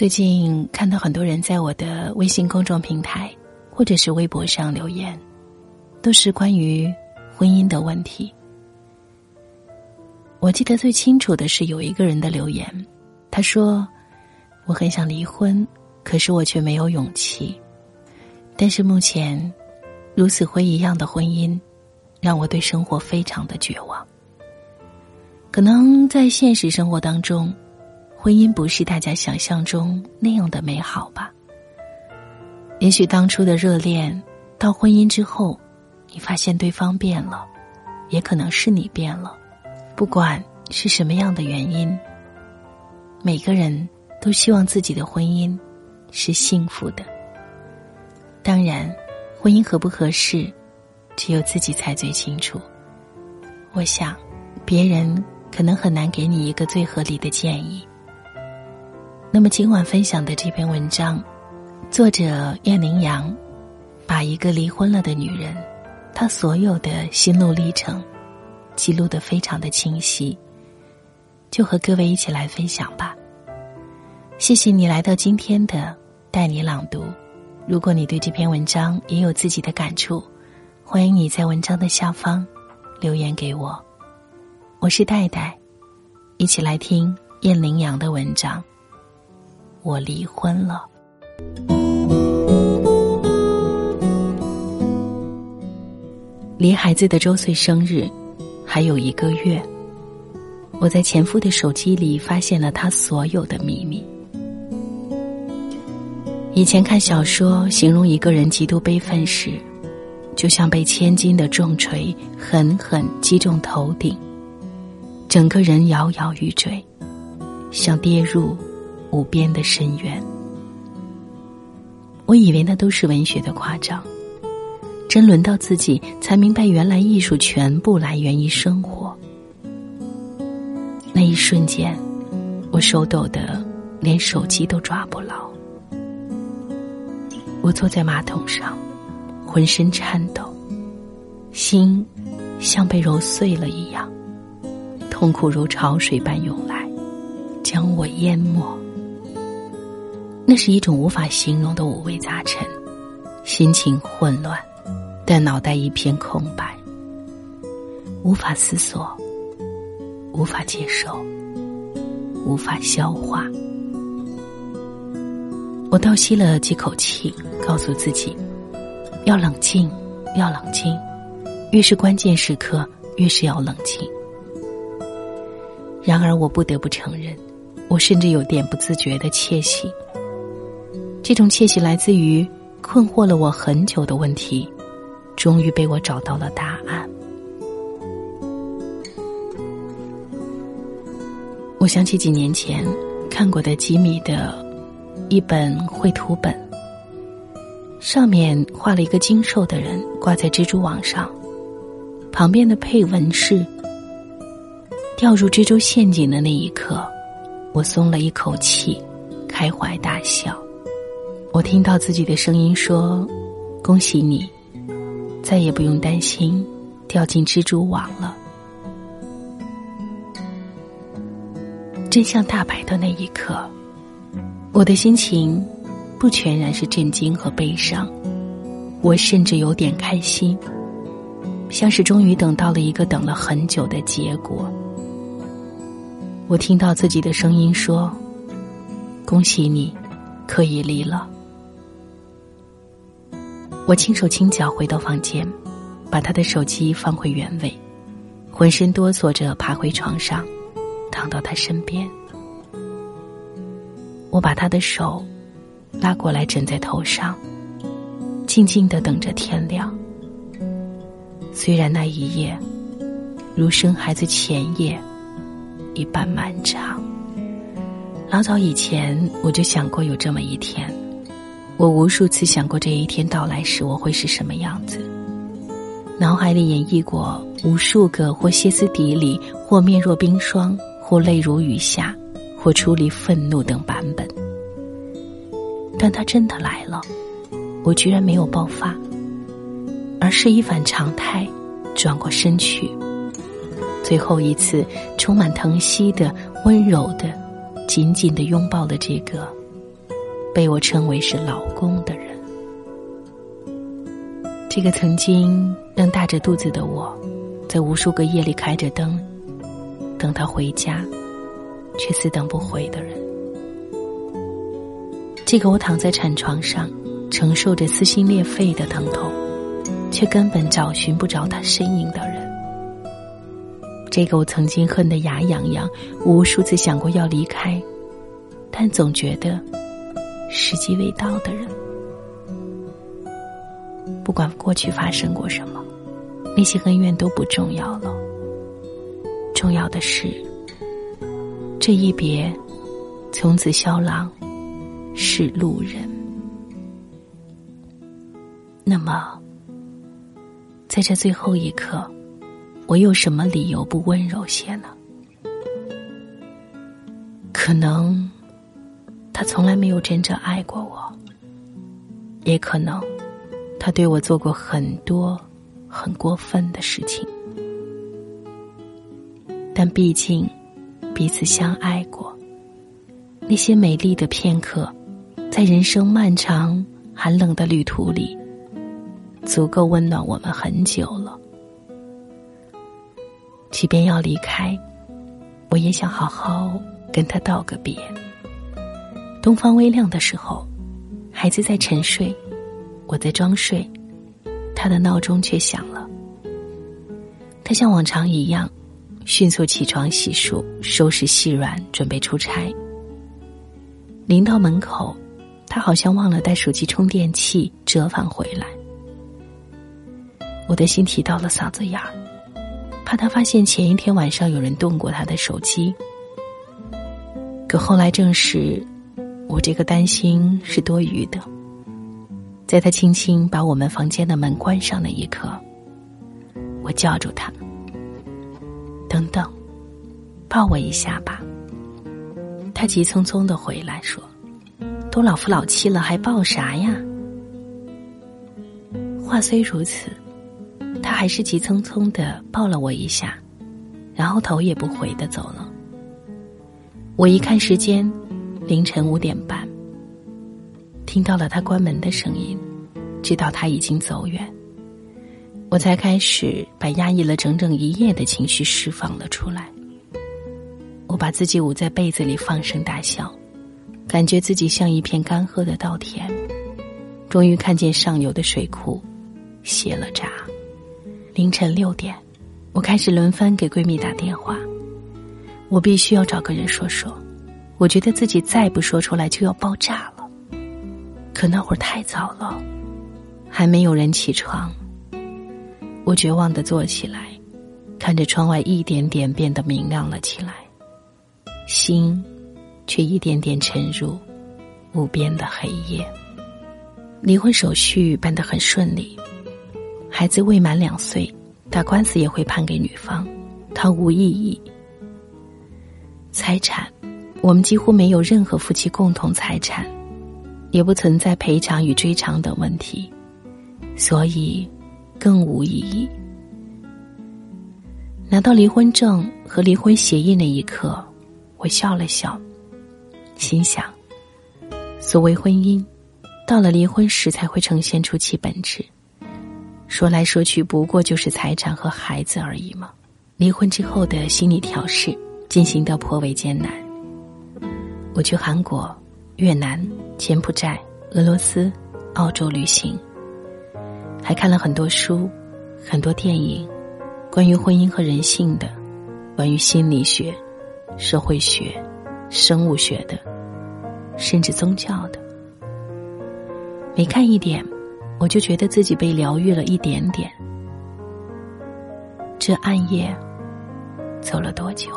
最近看到很多人在我的微信公众平台或者是微博上留言，都是关于婚姻的问题。我记得最清楚的是有一个人的留言，他说：“我很想离婚，可是我却没有勇气。但是目前，如死灰一样的婚姻，让我对生活非常的绝望。可能在现实生活当中。”婚姻不是大家想象中那样的美好吧？也许当初的热恋，到婚姻之后，你发现对方变了，也可能是你变了。不管是什么样的原因，每个人都希望自己的婚姻是幸福的。当然，婚姻合不合适，只有自己才最清楚。我想，别人可能很难给你一个最合理的建议。那么今晚分享的这篇文章，作者燕羚羊，把一个离婚了的女人，她所有的心路历程，记录的非常的清晰，就和各位一起来分享吧。谢谢你来到今天的带你朗读。如果你对这篇文章也有自己的感触，欢迎你在文章的下方留言给我。我是戴戴，一起来听燕羚羊的文章。我离婚了。离孩子的周岁生日还有一个月，我在前夫的手机里发现了他所有的秘密。以前看小说，形容一个人极度悲愤时，就像被千斤的重锤狠狠击中头顶，整个人摇摇欲坠，像跌入。无边的深渊，我以为那都是文学的夸张，真轮到自己才明白，原来艺术全部来源于生活。那一瞬间，我手抖的连手机都抓不牢。我坐在马桶上，浑身颤抖，心像被揉碎了一样，痛苦如潮水般涌来，将我淹没。那是一种无法形容的五味杂陈，心情混乱，但脑袋一片空白，无法思索，无法接受，无法消化。我倒吸了几口气，告诉自己要冷静，要冷静，越是关键时刻，越是要冷静。然而，我不得不承认，我甚至有点不自觉的窃喜。这种窃喜来自于困惑了我很久的问题，终于被我找到了答案。我想起几年前看过的吉米的一本绘图本，上面画了一个精瘦的人挂在蜘蛛网上，旁边的配文是：“掉入蜘蛛陷阱的那一刻，我松了一口气，开怀大笑。”我听到自己的声音说：“恭喜你，再也不用担心掉进蜘蛛网了。”真相大白的那一刻，我的心情不全然是震惊和悲伤，我甚至有点开心，像是终于等到了一个等了很久的结果。我听到自己的声音说：“恭喜你，可以离了。”我轻手轻脚回到房间，把他的手机放回原位，浑身哆嗦着爬回床上，躺到他身边。我把他的手拉过来枕在头上，静静的等着天亮。虽然那一夜如生孩子前夜一般漫长，老早以前我就想过有这么一天。我无数次想过这一天到来时我会是什么样子，脑海里演绎过无数个或歇斯底里，或面若冰霜，或泪如雨下，或出离愤怒等版本。但他真的来了，我居然没有爆发，而是一反常态，转过身去，最后一次充满疼惜的、温柔的、紧紧的拥抱了这个被我称为是老公的人。这个曾经让大着肚子的我，在无数个夜里开着灯，等他回家，却死等不回的人。这个我躺在产床上，承受着撕心裂肺的疼痛，却根本找寻不着他身影的人。这个我曾经恨得牙痒痒，无数次想过要离开，但总觉得时机未到的人。不管过去发生过什么，那些恩怨都不重要了。重要的是，这一别，从此萧郎是路人。那么，在这最后一刻，我有什么理由不温柔些呢？可能，他从来没有真正爱过我，也可能。他对我做过很多很过分的事情，但毕竟彼此相爱过。那些美丽的片刻，在人生漫长寒冷的旅途里，足够温暖我们很久了。即便要离开，我也想好好跟他道个别。东方微亮的时候，孩子在沉睡。我在装睡，他的闹钟却响了。他像往常一样，迅速起床、洗漱、收拾细软，准备出差。临到门口，他好像忘了带手机充电器，折返回来。我的心提到了嗓子眼儿，怕他发现前一天晚上有人动过他的手机。可后来证实，我这个担心是多余的。在他轻轻把我们房间的门关上的一刻，我叫住他：“等等，抱我一下吧。”他急匆匆的回来说：“都老夫老妻了，还抱啥呀？”话虽如此，他还是急匆匆的抱了我一下，然后头也不回的走了。我一看时间，凌晨五点半。听到了他关门的声音，知道他已经走远，我才开始把压抑了整整一夜的情绪释放了出来。我把自己捂在被子里放声大笑，感觉自己像一片干涸的稻田。终于看见上游的水库泄了闸。凌晨六点，我开始轮番给闺蜜打电话，我必须要找个人说说，我觉得自己再不说出来就要爆炸了。可那会儿太早了，还没有人起床。我绝望的坐起来，看着窗外一点点变得明亮了起来，心却一点点沉入无边的黑夜。离婚手续办得很顺利，孩子未满两岁，打官司也会判给女方，他无异议。财产，我们几乎没有任何夫妻共同财产。也不存在赔偿与追偿等问题，所以更无意义。拿到离婚证和离婚协议那一刻，我笑了笑，心想：所谓婚姻，到了离婚时才会呈现出其本质。说来说去，不过就是财产和孩子而已嘛。离婚之后的心理调试进行的颇为艰难。我去韩国。越南、柬埔寨、俄罗斯、澳洲旅行，还看了很多书、很多电影，关于婚姻和人性的，关于心理学、社会学、生物学的，甚至宗教的。每看一点，我就觉得自己被疗愈了一点点。这暗夜走了多久？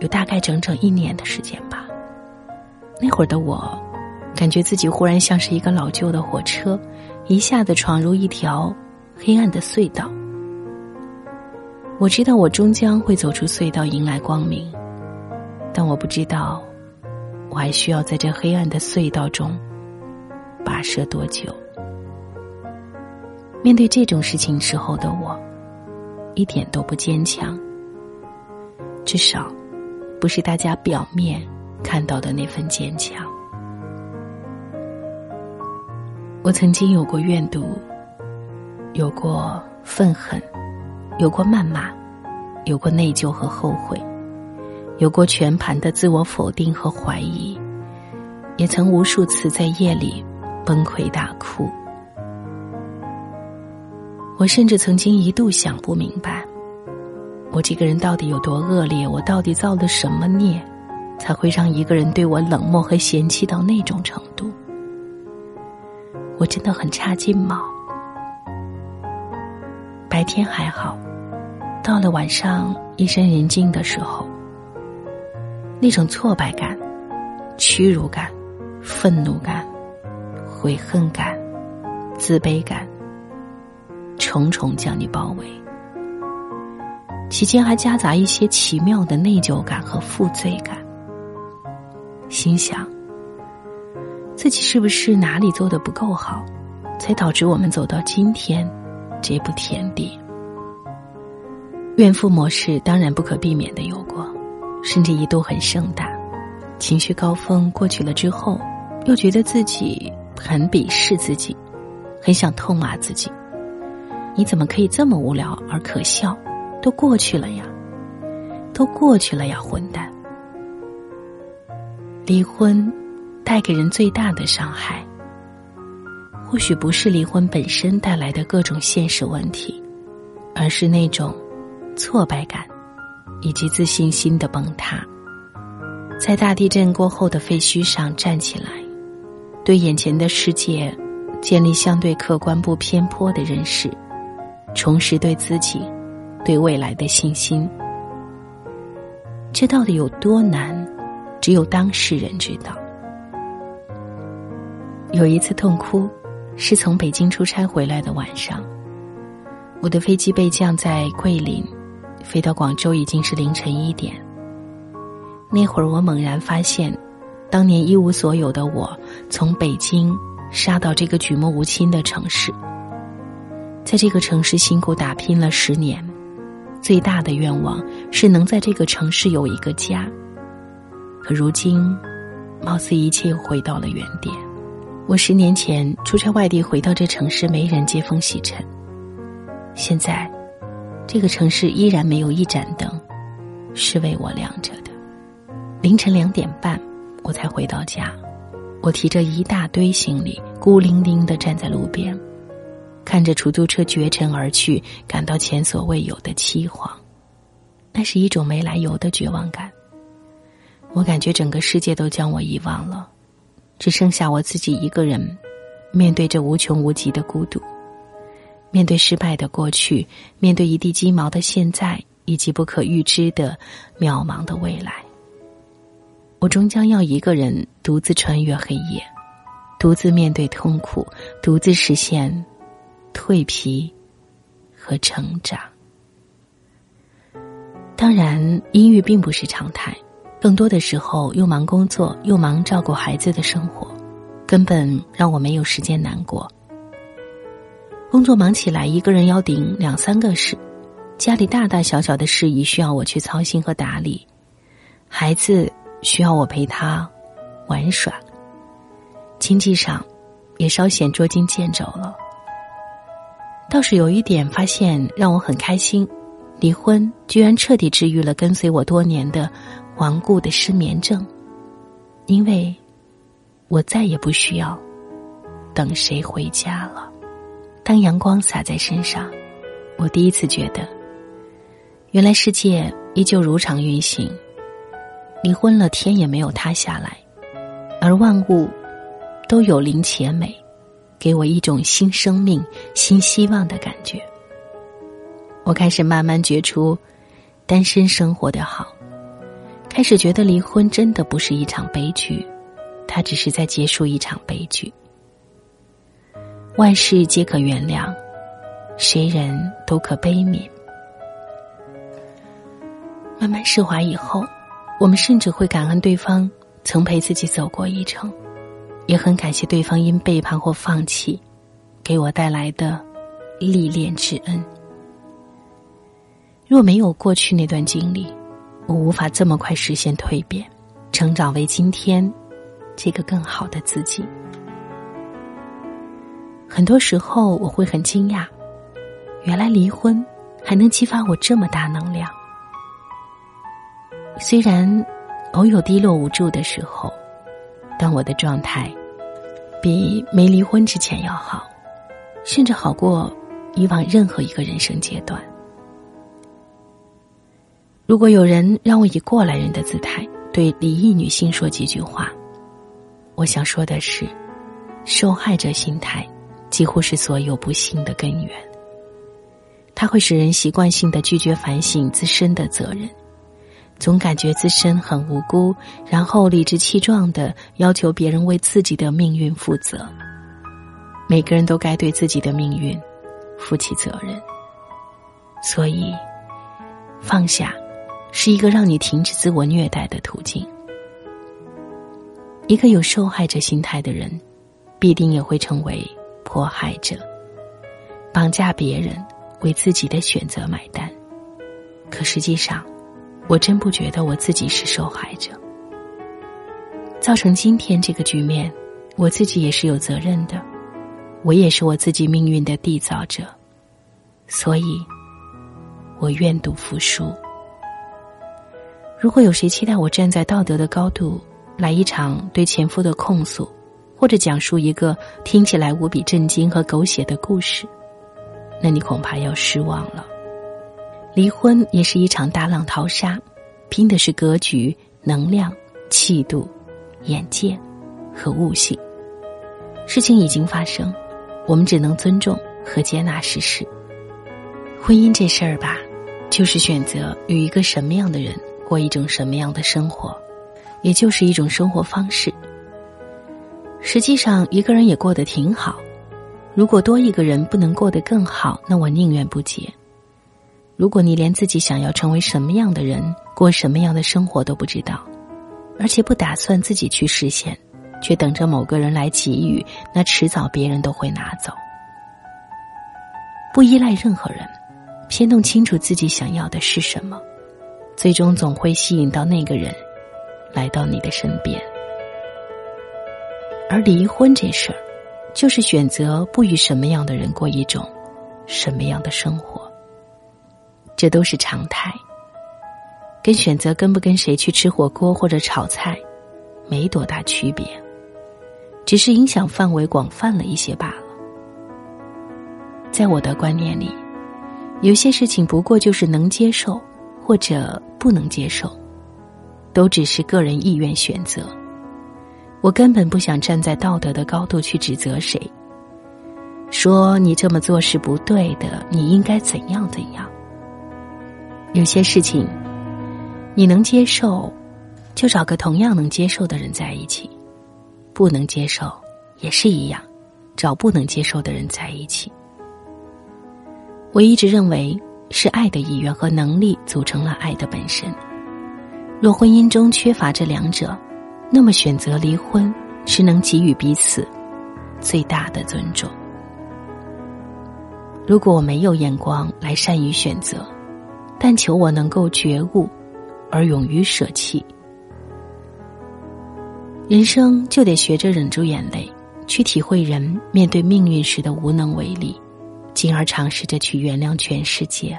有大概整整一年的时间吧。那会儿的我，感觉自己忽然像是一个老旧的火车，一下子闯入一条黑暗的隧道。我知道我终将会走出隧道，迎来光明，但我不知道我还需要在这黑暗的隧道中跋涉多久。面对这种事情时候的我，一点都不坚强，至少不是大家表面看到的那份坚强。我曾经有过怨毒，有过愤恨，有过谩骂，有过内疚和后悔，有过全盘的自我否定和怀疑，也曾无数次在夜里崩溃大哭。我甚至曾经一度想不明白。我这个人到底有多恶劣？我到底造了什么孽，才会让一个人对我冷漠和嫌弃到那种程度？我真的很差劲吗？白天还好，到了晚上夜深人静的时候，那种挫败感、屈辱感、愤怒感、悔恨感、自卑感。重重将你包围，其间还夹杂一些奇妙的内疚感和负罪感。心想，自己是不是哪里做的不够好，才导致我们走到今天这步田地？怨妇模式当然不可避免的有过，甚至一度很盛大。情绪高峰过去了之后，又觉得自己很鄙视自己，很想痛骂自己。你怎么可以这么无聊而可笑？都过去了呀，都过去了呀，混蛋！离婚带给人最大的伤害，或许不是离婚本身带来的各种现实问题，而是那种挫败感以及自信心的崩塌。在大地震过后的废墟上站起来，对眼前的世界建立相对客观不偏颇的认识。重拾对自己、对未来的信心，这到底有多难？只有当事人知道。有一次痛哭，是从北京出差回来的晚上，我的飞机被降在桂林，飞到广州已经是凌晨一点。那会儿我猛然发现，当年一无所有的我，从北京杀到这个举目无亲的城市。在这个城市辛苦打拼了十年，最大的愿望是能在这个城市有一个家。可如今，貌似一切又回到了原点。我十年前出差外地回到这城市，没人接风洗尘。现在，这个城市依然没有一盏灯是为我亮着的。凌晨两点半，我才回到家。我提着一大堆行李，孤零零的站在路边。看着出租车绝尘而去，感到前所未有的凄惶，那是一种没来由的绝望感。我感觉整个世界都将我遗忘了，只剩下我自己一个人，面对着无穷无极的孤独，面对失败的过去，面对一地鸡毛的现在，以及不可预知的渺茫的未来。我终将要一个人独自穿越黑夜，独自面对痛苦，独自实现。蜕皮和成长，当然，阴郁并不是常态。更多的时候，又忙工作，又忙照顾孩子的生活，根本让我没有时间难过。工作忙起来，一个人要顶两三个事，家里大大小小的事宜需要我去操心和打理，孩子需要我陪他玩耍，经济上也稍显捉襟见肘了。倒是有一点发现让我很开心，离婚居然彻底治愈了跟随我多年的顽固的失眠症，因为，我再也不需要等谁回家了。当阳光洒在身上，我第一次觉得，原来世界依旧如常运行，离婚了天也没有塌下来，而万物都有灵且美。给我一种新生命、新希望的感觉。我开始慢慢觉出，单身生活的好，开始觉得离婚真的不是一场悲剧，它只是在结束一场悲剧。万事皆可原谅，谁人都可悲悯。慢慢释怀以后，我们甚至会感恩对方曾陪自己走过一程。也很感谢对方因背叛或放弃，给我带来的历练之恩。若没有过去那段经历，我无法这么快实现蜕变，成长为今天这个更好的自己。很多时候我会很惊讶，原来离婚还能激发我这么大能量。虽然偶有低落无助的时候，但我的状态比没离婚之前要好，甚至好过以往任何一个人生阶段。如果有人让我以过来人的姿态对离异女性说几句话，我想说的是，受害者心态几乎是所有不幸的根源。它会使人习惯性的拒绝反省自身的责任。总感觉自身很无辜，然后理直气壮的要求别人为自己的命运负责。每个人都该对自己的命运负起责任。所以，放下是一个让你停止自我虐待的途径。一个有受害者心态的人，必定也会成为迫害者，绑架别人为自己的选择买单。可实际上，我真不觉得我自己是受害者，造成今天这个局面，我自己也是有责任的，我也是我自己命运的缔造者，所以，我愿赌服输。如果有谁期待我站在道德的高度来一场对前夫的控诉，或者讲述一个听起来无比震惊和狗血的故事，那你恐怕要失望了。离婚也是一场大浪淘沙，拼的是格局、能量、气度、眼界和悟性。事情已经发生，我们只能尊重和接纳事实。婚姻这事儿吧，就是选择与一个什么样的人过一种什么样的生活，也就是一种生活方式。实际上，一个人也过得挺好。如果多一个人不能过得更好，那我宁愿不结。如果你连自己想要成为什么样的人、过什么样的生活都不知道，而且不打算自己去实现，却等着某个人来给予，那迟早别人都会拿走。不依赖任何人，先弄清楚自己想要的是什么，最终总会吸引到那个人来到你的身边。而离婚这事儿，就是选择不与什么样的人过一种什么样的生活。这都是常态，跟选择跟不跟谁去吃火锅或者炒菜，没多大区别，只是影响范围广泛了一些罢了。在我的观念里，有些事情不过就是能接受或者不能接受，都只是个人意愿选择。我根本不想站在道德的高度去指责谁，说你这么做是不对的，你应该怎样怎样。有些事情，你能接受，就找个同样能接受的人在一起；不能接受，也是一样，找不能接受的人在一起。我一直认为，是爱的意愿和能力组成了爱的本身。若婚姻中缺乏这两者，那么选择离婚是能给予彼此最大的尊重。如果我没有眼光来善于选择。但求我能够觉悟，而勇于舍弃。人生就得学着忍住眼泪，去体会人面对命运时的无能为力，进而尝试着去原谅全世界，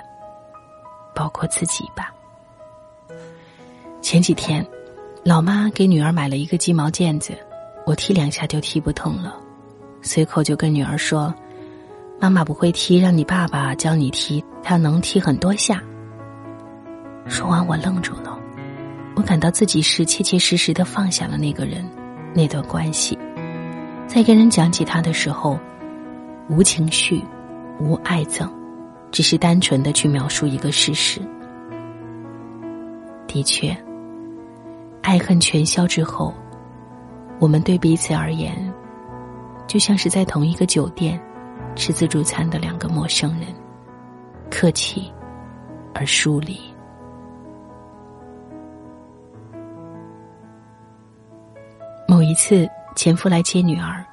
包括自己吧。前几天，老妈给女儿买了一个鸡毛毽子，我踢两下就踢不痛了，随口就跟女儿说：“妈妈不会踢，让你爸爸教你踢，他能踢很多下。”说完，我愣住了。我感到自己是切切实实的放下了那个人，那段关系。在跟人讲起他的时候，无情绪，无爱憎，只是单纯的去描述一个事实。的确，爱恨全消之后，我们对彼此而言，就像是在同一个酒店吃自助餐的两个陌生人，客气而疏离。某一次，前夫来接女儿，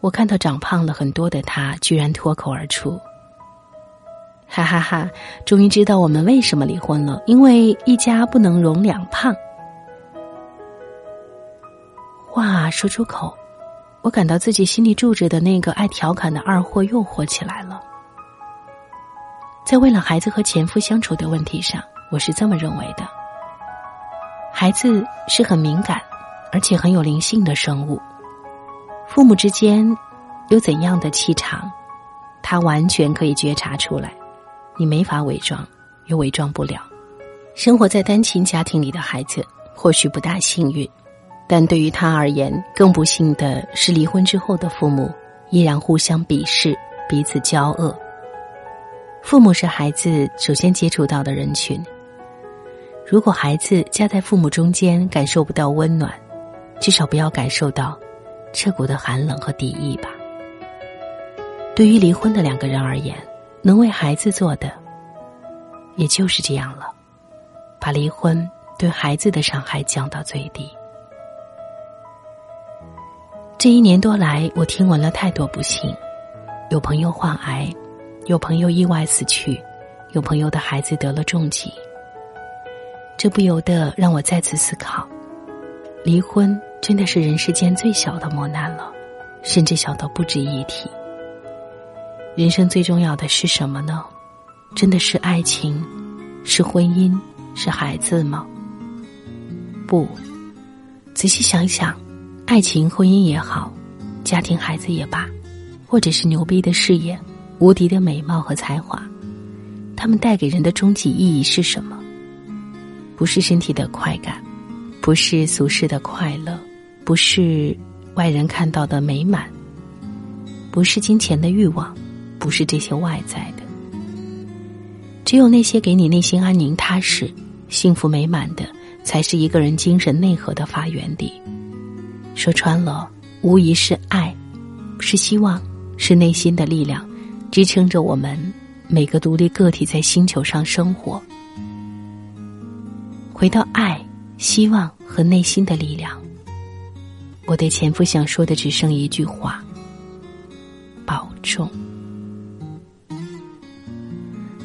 我看到长胖了很多的他，居然脱口而出：“哈哈哈！终于知道我们为什么离婚了，因为一家不能容两胖。”话说出口，我感到自己心里住着的那个爱调侃的二货又活起来了。在为了孩子和前夫相处的问题上，我是这么认为的：孩子是很敏感，而且很有灵性的生物。父母之间有怎样的气场，他完全可以觉察出来，你没法伪装，又伪装不了。生活在单亲家庭里的孩子或许不大幸运，但对于他而言，更不幸的是离婚之后的父母依然互相鄙视，彼此交恶。父母是孩子首先接触到的人群，如果孩子夹在父母中间，感受不到温暖，至少不要感受到。彻骨的寒冷和敌意吧。对于离婚的两个人而言，能为孩子做的，也就是这样了，把离婚对孩子的伤害降到最低。这一年多来，我听闻了太多不幸：有朋友患癌，有朋友意外死去，有朋友的孩子得了重疾。这不由得让我再次思考：离婚。真的是人世间最小的磨难了，甚至小到不值一提。人生最重要的是什么呢？真的是爱情，是婚姻，是孩子吗？不，仔细想想，爱情、婚姻也好，家庭、孩子也罢，或者是牛逼的事业、无敌的美貌和才华，他们带给人的终极意义是什么？不是身体的快感，不是俗世的快乐。不是外人看到的美满，不是金钱的欲望，不是这些外在的。只有那些给你内心安宁、踏实、幸福美满的，才是一个人精神内核的发源地。说穿了，无疑是爱，是希望，是内心的力量，支撑着我们每个独立个体在星球上生活。回到爱、希望和内心的力量。我对前夫想说的只剩一句话：保重。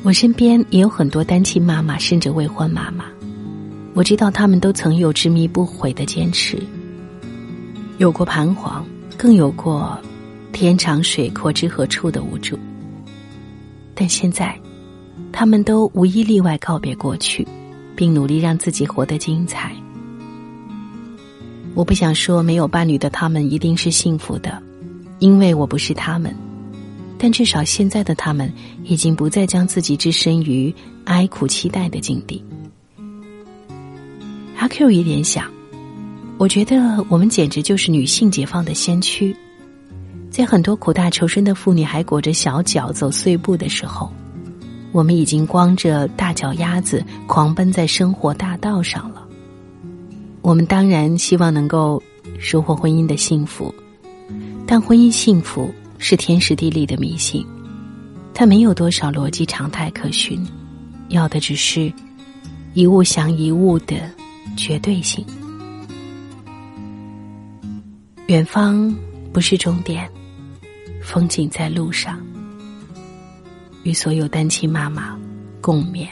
我身边也有很多单亲妈妈，甚至未婚妈妈，我知道他们都曾有执迷不悔的坚持，有过彷徨，更有过天长水阔知何处的无助。但现在，他们都无一例外告别过去，并努力让自己活得精彩。我不想说没有伴侣的他们一定是幸福的，因为我不是他们。但至少现在的他们已经不再将自己置身于哀苦期待的境地。阿 Q 一点想，我觉得我们简直就是女性解放的先驱。在很多苦大仇深的妇女还裹着小脚走碎步的时候，我们已经光着大脚丫子狂奔在生活大道上了。我们当然希望能够收获婚姻的幸福，但婚姻幸福是天时地利的迷信，它没有多少逻辑常态可循，要的只是一物降一物的绝对性。远方不是终点，风景在路上。与所有单亲妈妈共勉。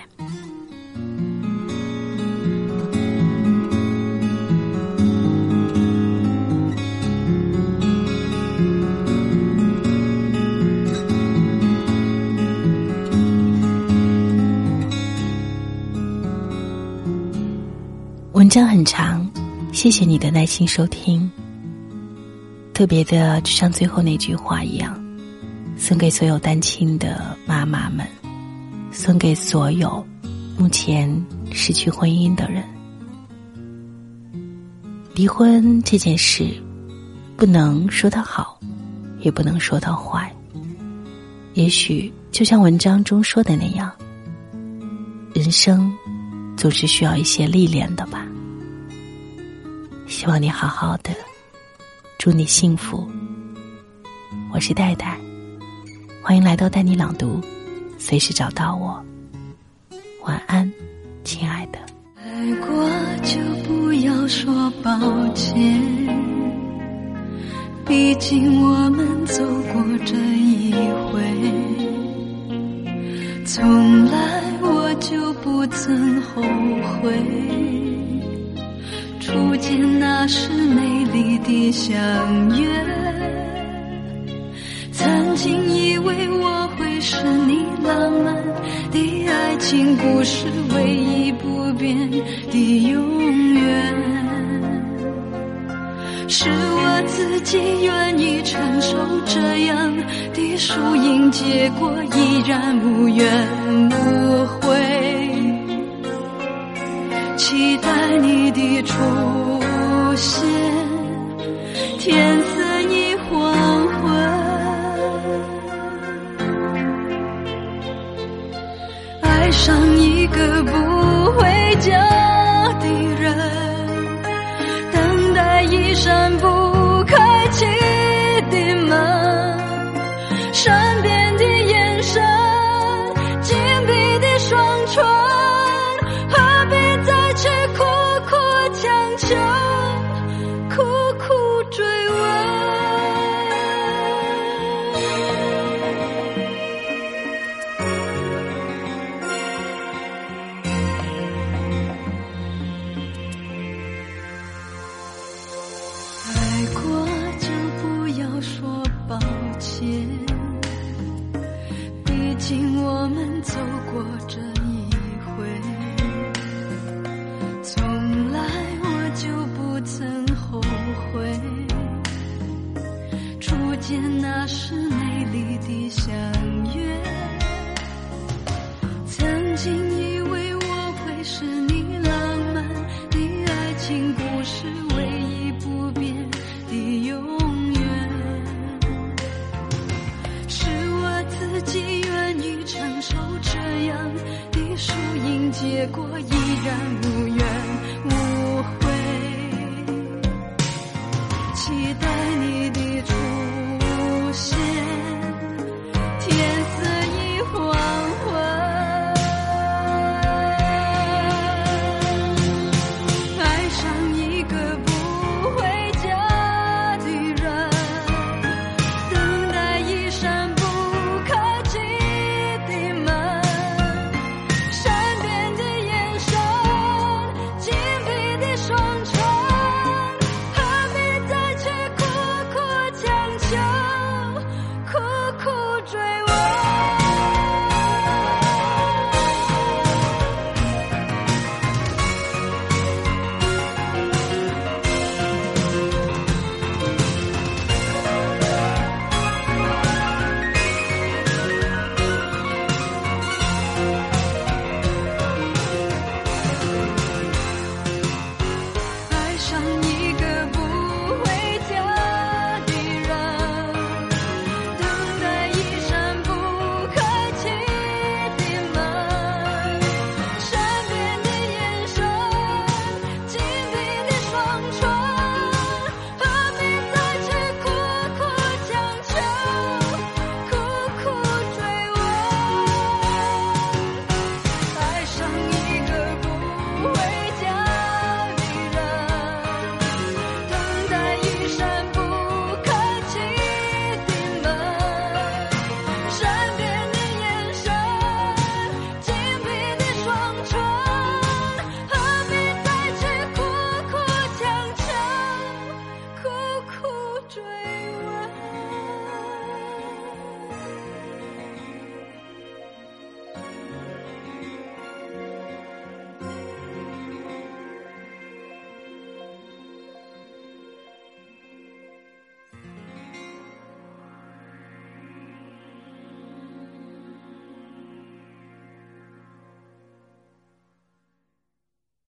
章很长，谢谢你的耐心收听。特别的，就像最后那句话一样，送给所有单亲的妈妈们，送给所有目前失去婚姻的人。离婚这件事，不能说它好，也不能说它坏。也许就像文章中说的那样，人生总是需要一些历练的吧。希望你好好的，祝你幸福。我是戴戴，欢迎来到带你朗读，随时找到我。晚安，亲爱的。爱过就不要说抱歉，毕竟我们走过这一回，从来我就不曾后悔。初见那时美丽的相约。曾经以为我会是你浪漫的爱情故事，唯一不变的永远。是我自己愿意承受这样的输赢结果，依然无怨无悔，期待你的出现。天见那是美丽的相约，曾经以为我会是你浪漫的爱情故事，唯一不变的永远。是我自己愿意承受这样的输赢结果，依然无。